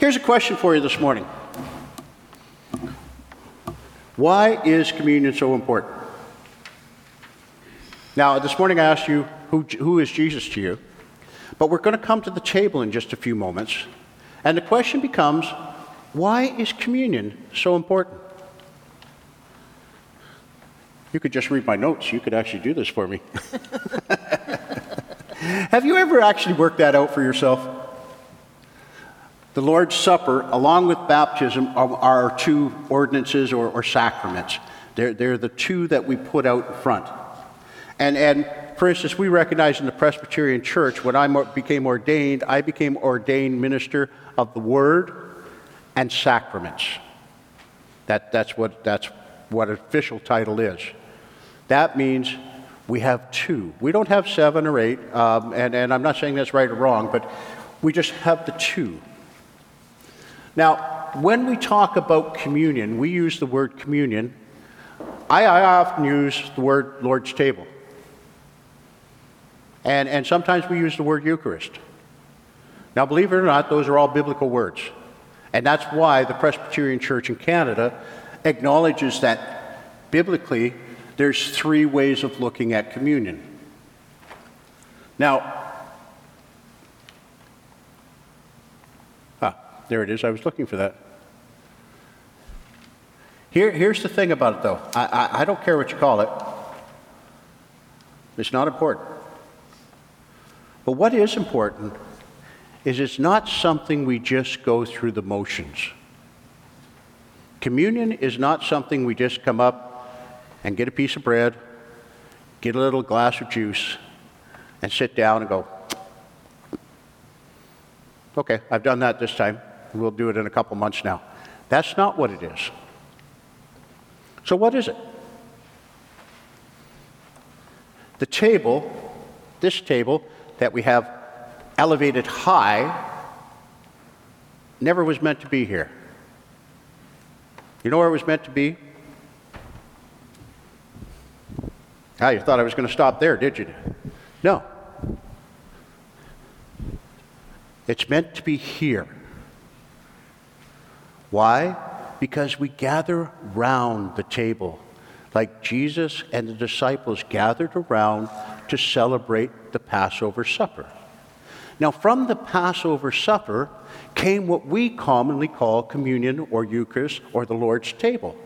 Here's a question for you this morning Why is communion so important? Now, this morning I asked you, who, who is Jesus to you? But we're going to come to the table in just a few moments. And the question becomes why is communion so important? You could just read my notes. You could actually do this for me. Have you ever actually worked that out for yourself? The Lord's Supper, along with baptism, are, our two ordinances or, or sacraments. They're, they're the two that we put out in front. And, and for instance, we recognize in the Presbyterian Church, when I became ordained, I became ordained minister of the Word and sacraments. That, that's, what, that's what official title is. That means we have two. We don't have seven or eight, um, and, and I'm not saying that's right or wrong, but we just have the two. Now, when we talk about communion, we use the word communion. I, I often use the word Lord's table. And, and sometimes we use the word Eucharist. Now, believe it or not, those are all biblical words. And that's why the Presbyterian Church in Canada acknowledges that biblically there's three ways of looking at communion. Now, There it is. I was looking for that. Here, here's the thing about it, though. I, I, I don't care what you call it, it's not important. But what is important is it's not something we just go through the motions. Communion is not something we just come up and get a piece of bread, get a little glass of juice, and sit down and go, okay, I've done that this time. We'll do it in a couple months now. That's not what it is. So, what is it? The table, this table that we have elevated high, never was meant to be here. You know where it was meant to be? Ah, you thought I was going to stop there, did you? No. It's meant to be here. Why? Because we gather round the table, like Jesus and the disciples gathered around to celebrate the Passover supper. Now, from the Passover supper came what we commonly call communion or Eucharist or the Lord's table.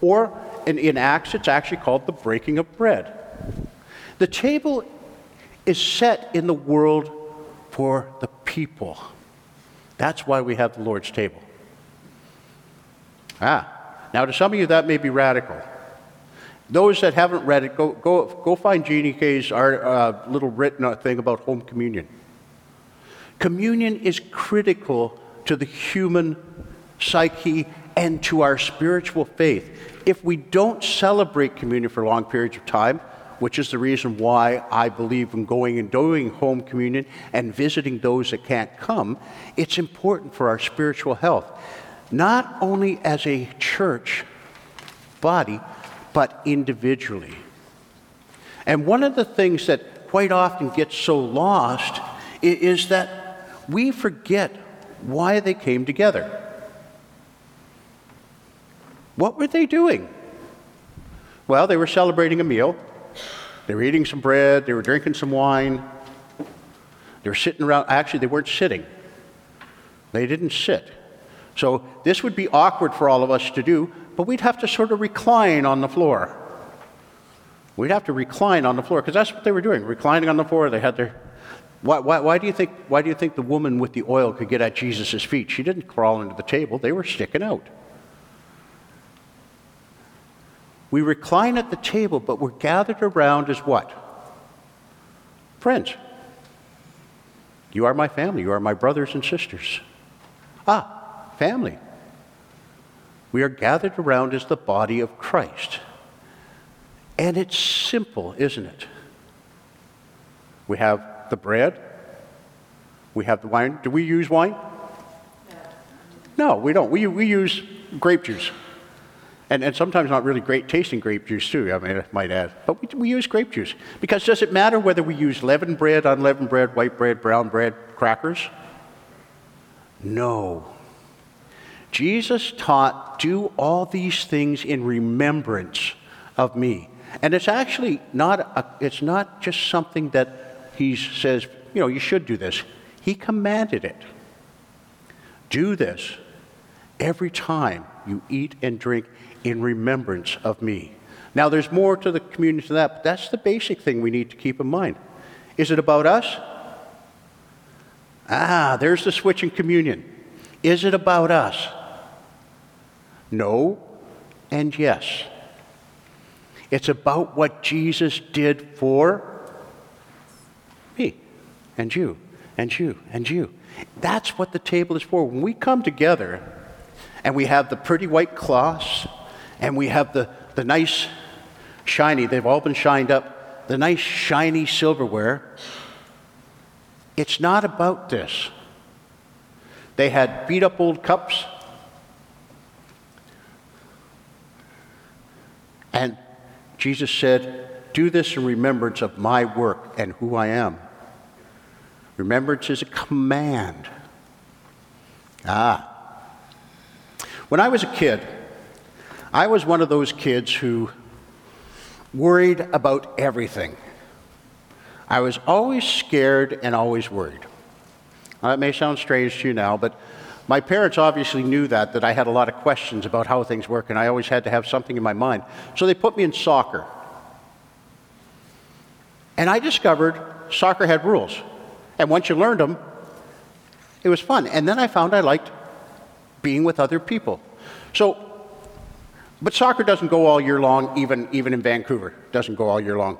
Or in, in Acts, it's actually called the breaking of bread. The table is set in the world for the people. That's why we have the Lord's table. Ah, now to some of you that may be radical. Those that haven't read it, go, go, go find Jeannie Kay's art, uh, little written thing about home communion. Communion is critical to the human psyche and to our spiritual faith. If we don't celebrate communion for long periods of time, which is the reason why I believe in going and doing home communion and visiting those that can't come, it's important for our spiritual health not only as a church body, but individually. And one of the things that quite often gets so lost is that we forget why they came together. What were they doing? Well, they were celebrating a meal. They were eating some bread. They were drinking some wine. They were sitting around. Actually, they weren't sitting. They didn't sit. So this would be awkward for all of us to do, but we'd have to sort of recline on the floor. We'd have to recline on the floor because that's what they were doing, reclining on the floor. They had their. Why, why, why, do you think, why do you think the woman with the oil could get at Jesus' feet? She didn't crawl into the table, they were sticking out. We recline at the table, but we're gathered around as what? Friends. You are my family. You are my brothers and sisters. Ah, family. We are gathered around as the body of Christ. And it's simple, isn't it? We have the bread, we have the wine. Do we use wine? No, we don't. We, we use grape juice. And, and sometimes not really great tasting grape juice, too, I, mean, I might add. But we, we use grape juice. Because does it matter whether we use leavened bread, unleavened bread, white bread, brown bread, crackers? No. Jesus taught, do all these things in remembrance of me. And it's actually not, a, it's not just something that he says, you know, you should do this. He commanded it. Do this every time you eat and drink in remembrance of me. Now, there's more to the communion than that, but that's the basic thing we need to keep in mind. Is it about us? Ah, there's the switch in communion. Is it about us? No and yes. It's about what Jesus did for me and you and you and you. That's what the table is for. When we come together and we have the pretty white cloths and we have the, the nice shiny, they've all been shined up, the nice shiny silverware, it's not about this. They had beat up old cups. And Jesus said, Do this in remembrance of my work and who I am. Remembrance is a command. Ah. When I was a kid, I was one of those kids who worried about everything. I was always scared and always worried. Now, that may sound strange to you now, but my parents obviously knew that, that I had a lot of questions about how things work, and I always had to have something in my mind. So they put me in soccer. And I discovered soccer had rules. And once you learned them, it was fun. And then I found I liked being with other people. So, but soccer doesn't go all year long, even, even in Vancouver. It doesn't go all year long.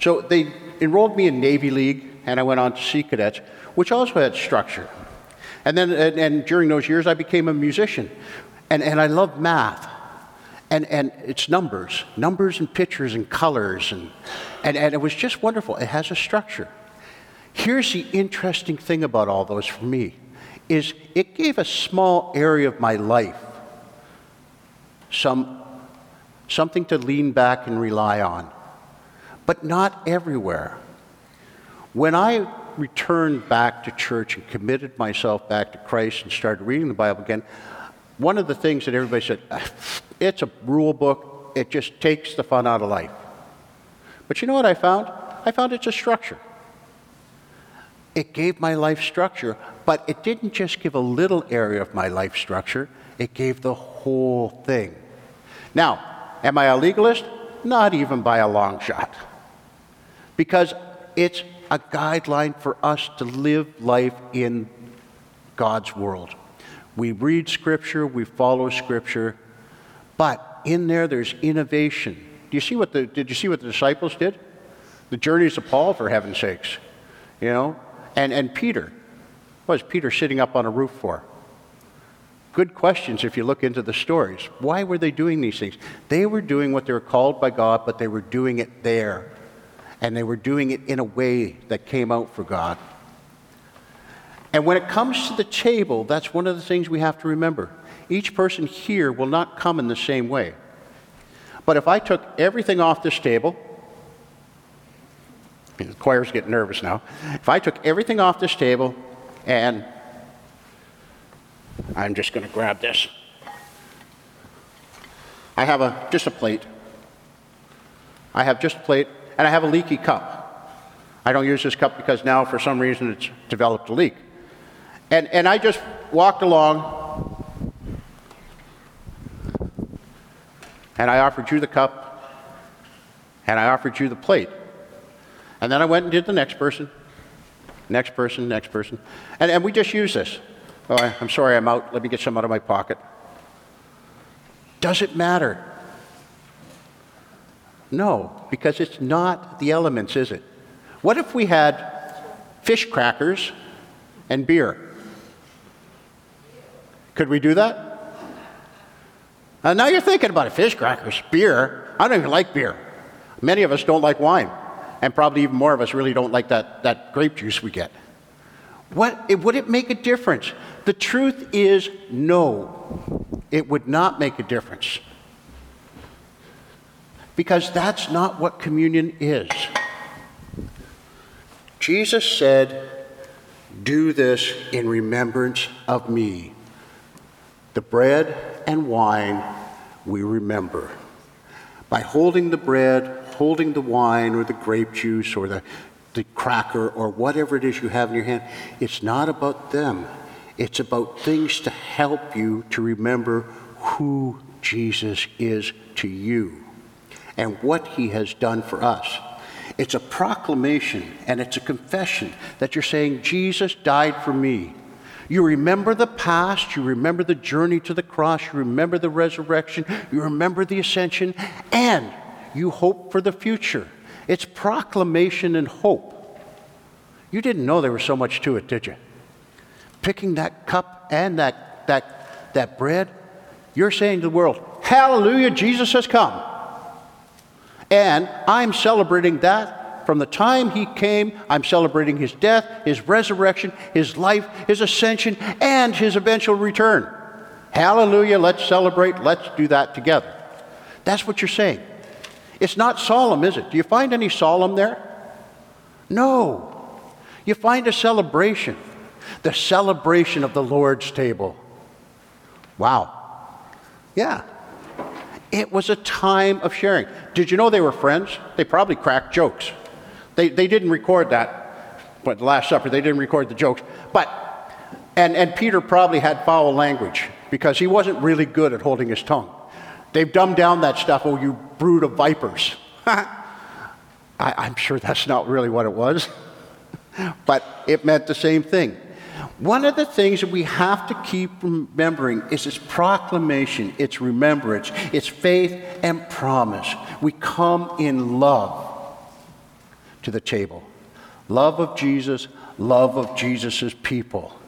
So they enrolled me in Navy League, and I went on to Sea Cadets, which also had structure. And then, and, and during those years, I became a musician. And, and I loved math. And, and it's numbers, numbers and pictures and colors. And, and, and it was just wonderful. It has a structure. Here's the interesting thing about all those for me is it gave a small area of my life some, something to lean back and rely on, but not everywhere. When I returned back to church and committed myself back to Christ and started reading the Bible again, one of the things that everybody said, ah, it's a rule book, it just takes the fun out of life. But you know what I found? I found it's a structure. It gave my life structure, but it didn't just give a little area of my life structure, it gave the whole thing. Now, am I a legalist? Not even by a long shot. Because it's a guideline for us to live life in God's world. We read Scripture, we follow Scripture, but in there there's innovation. Do you see what the, did you see what the disciples did? The journeys of Paul, for heaven's sakes. You know, and, and Peter, what was Peter sitting up on a roof for? Good questions if you look into the stories. Why were they doing these things? They were doing what they were called by God, but they were doing it there. And they were doing it in a way that came out for God. And when it comes to the table, that's one of the things we have to remember. Each person here will not come in the same way. But if I took everything off this table, the choir's getting nervous now. If I took everything off this table and I'm just going to grab this. I have a, just a plate. I have just a plate, and I have a leaky cup. I don't use this cup because now, for some reason, it's developed a leak. And, and I just walked along, and I offered you the cup, and I offered you the plate. And then I went and did the next person, next person, next person. And, and we just use this. Oh, I, I'm sorry, I'm out. Let me get some out of my pocket. Does it matter? No, because it's not the elements, is it? What if we had fish crackers and beer? Could we do that? Uh, now you're thinking about it fish crackers, beer. I don't even like beer. Many of us don't like wine and probably even more of us really don't like that, that grape juice we get. What, it, would it make a difference? The truth is no, it would not make a difference. Because that's not what communion is. Jesus said, Do this in remembrance of me. The bread and wine we remember. By holding the bread, holding the wine or the grape juice or the, the cracker or whatever it is you have in your hand, it's not about them. It's about things to help you to remember who Jesus is to you and what he has done for us. It's a proclamation and it's a confession that you're saying, Jesus died for me. You remember the past, you remember the journey to the cross, you remember the resurrection, you remember the ascension, and you hope for the future. It's proclamation and hope. You didn't know there was so much to it, did you? Picking that cup and that, that, that bread, you're saying to the world, Hallelujah, Jesus has come. And I'm celebrating that from the time he came. I'm celebrating his death, his resurrection, his life, his ascension, and his eventual return. Hallelujah, let's celebrate, let's do that together. That's what you're saying. It's not solemn, is it? Do you find any solemn there? No. You find a celebration, the celebration of the Lord's table. Wow. Yeah. It was a time of sharing. Did you know they were friends? They probably cracked jokes. They, they didn't record that, but the Last Supper, they didn't record the jokes. But, and, and Peter probably had foul language because he wasn't really good at holding his tongue. They've dumbed down that stuff, oh, you brood of vipers. I, I'm sure that's not really what it was, but it meant the same thing. One of the things that we have to keep remembering is its proclamation, its remembrance, its faith and promise. We come in love to the table love of Jesus, love of Jesus' people.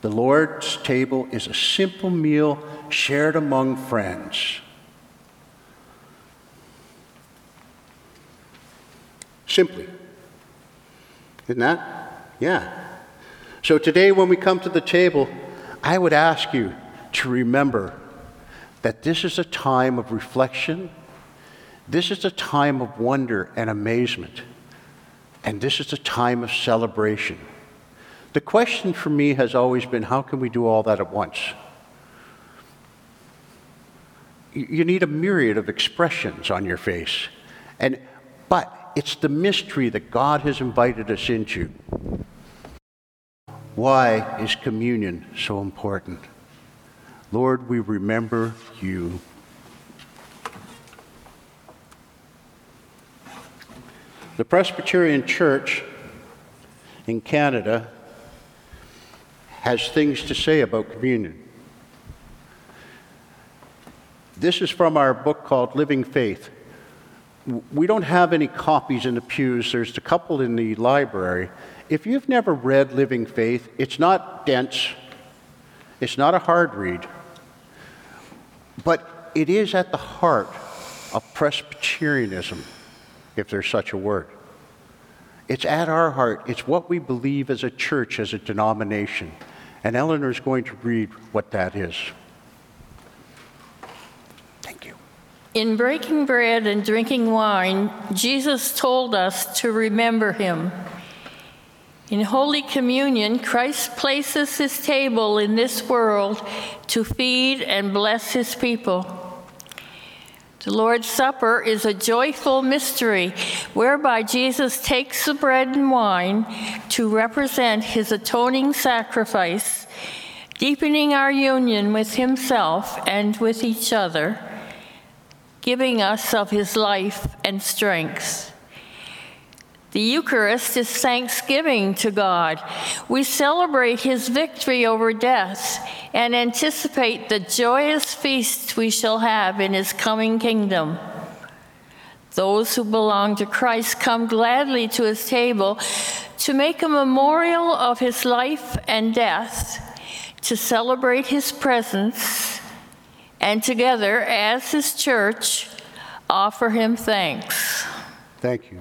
The Lord's table is a simple meal shared among friends. Simply. Isn't that? Yeah. So today, when we come to the table, I would ask you to remember that this is a time of reflection, this is a time of wonder and amazement, and this is a time of celebration. The question for me has always been how can we do all that at once? You need a myriad of expressions on your face. And, but it's the mystery that God has invited us into. Why is communion so important? Lord, we remember you. The Presbyterian Church in Canada has things to say about communion. This is from our book called Living Faith. We don't have any copies in the pews, there's a couple in the library. If you've never read Living Faith, it's not dense, it's not a hard read, but it is at the heart of Presbyterianism, if there's such a word. It's at our heart, it's what we believe as a church, as a denomination. And Eleanor's going to read what that is. Thank you. In breaking bread and drinking wine, Jesus told us to remember him. In Holy Communion, Christ places his table in this world to feed and bless his people. The Lord's Supper is a joyful mystery whereby Jesus takes the bread and wine to represent his atoning sacrifice, deepening our union with himself and with each other, giving us of his life and strength. The Eucharist is thanksgiving to God. We celebrate his victory over death and anticipate the joyous feast we shall have in his coming kingdom. Those who belong to Christ come gladly to his table to make a memorial of his life and death, to celebrate his presence, and together, as his church, offer him thanks. Thank you.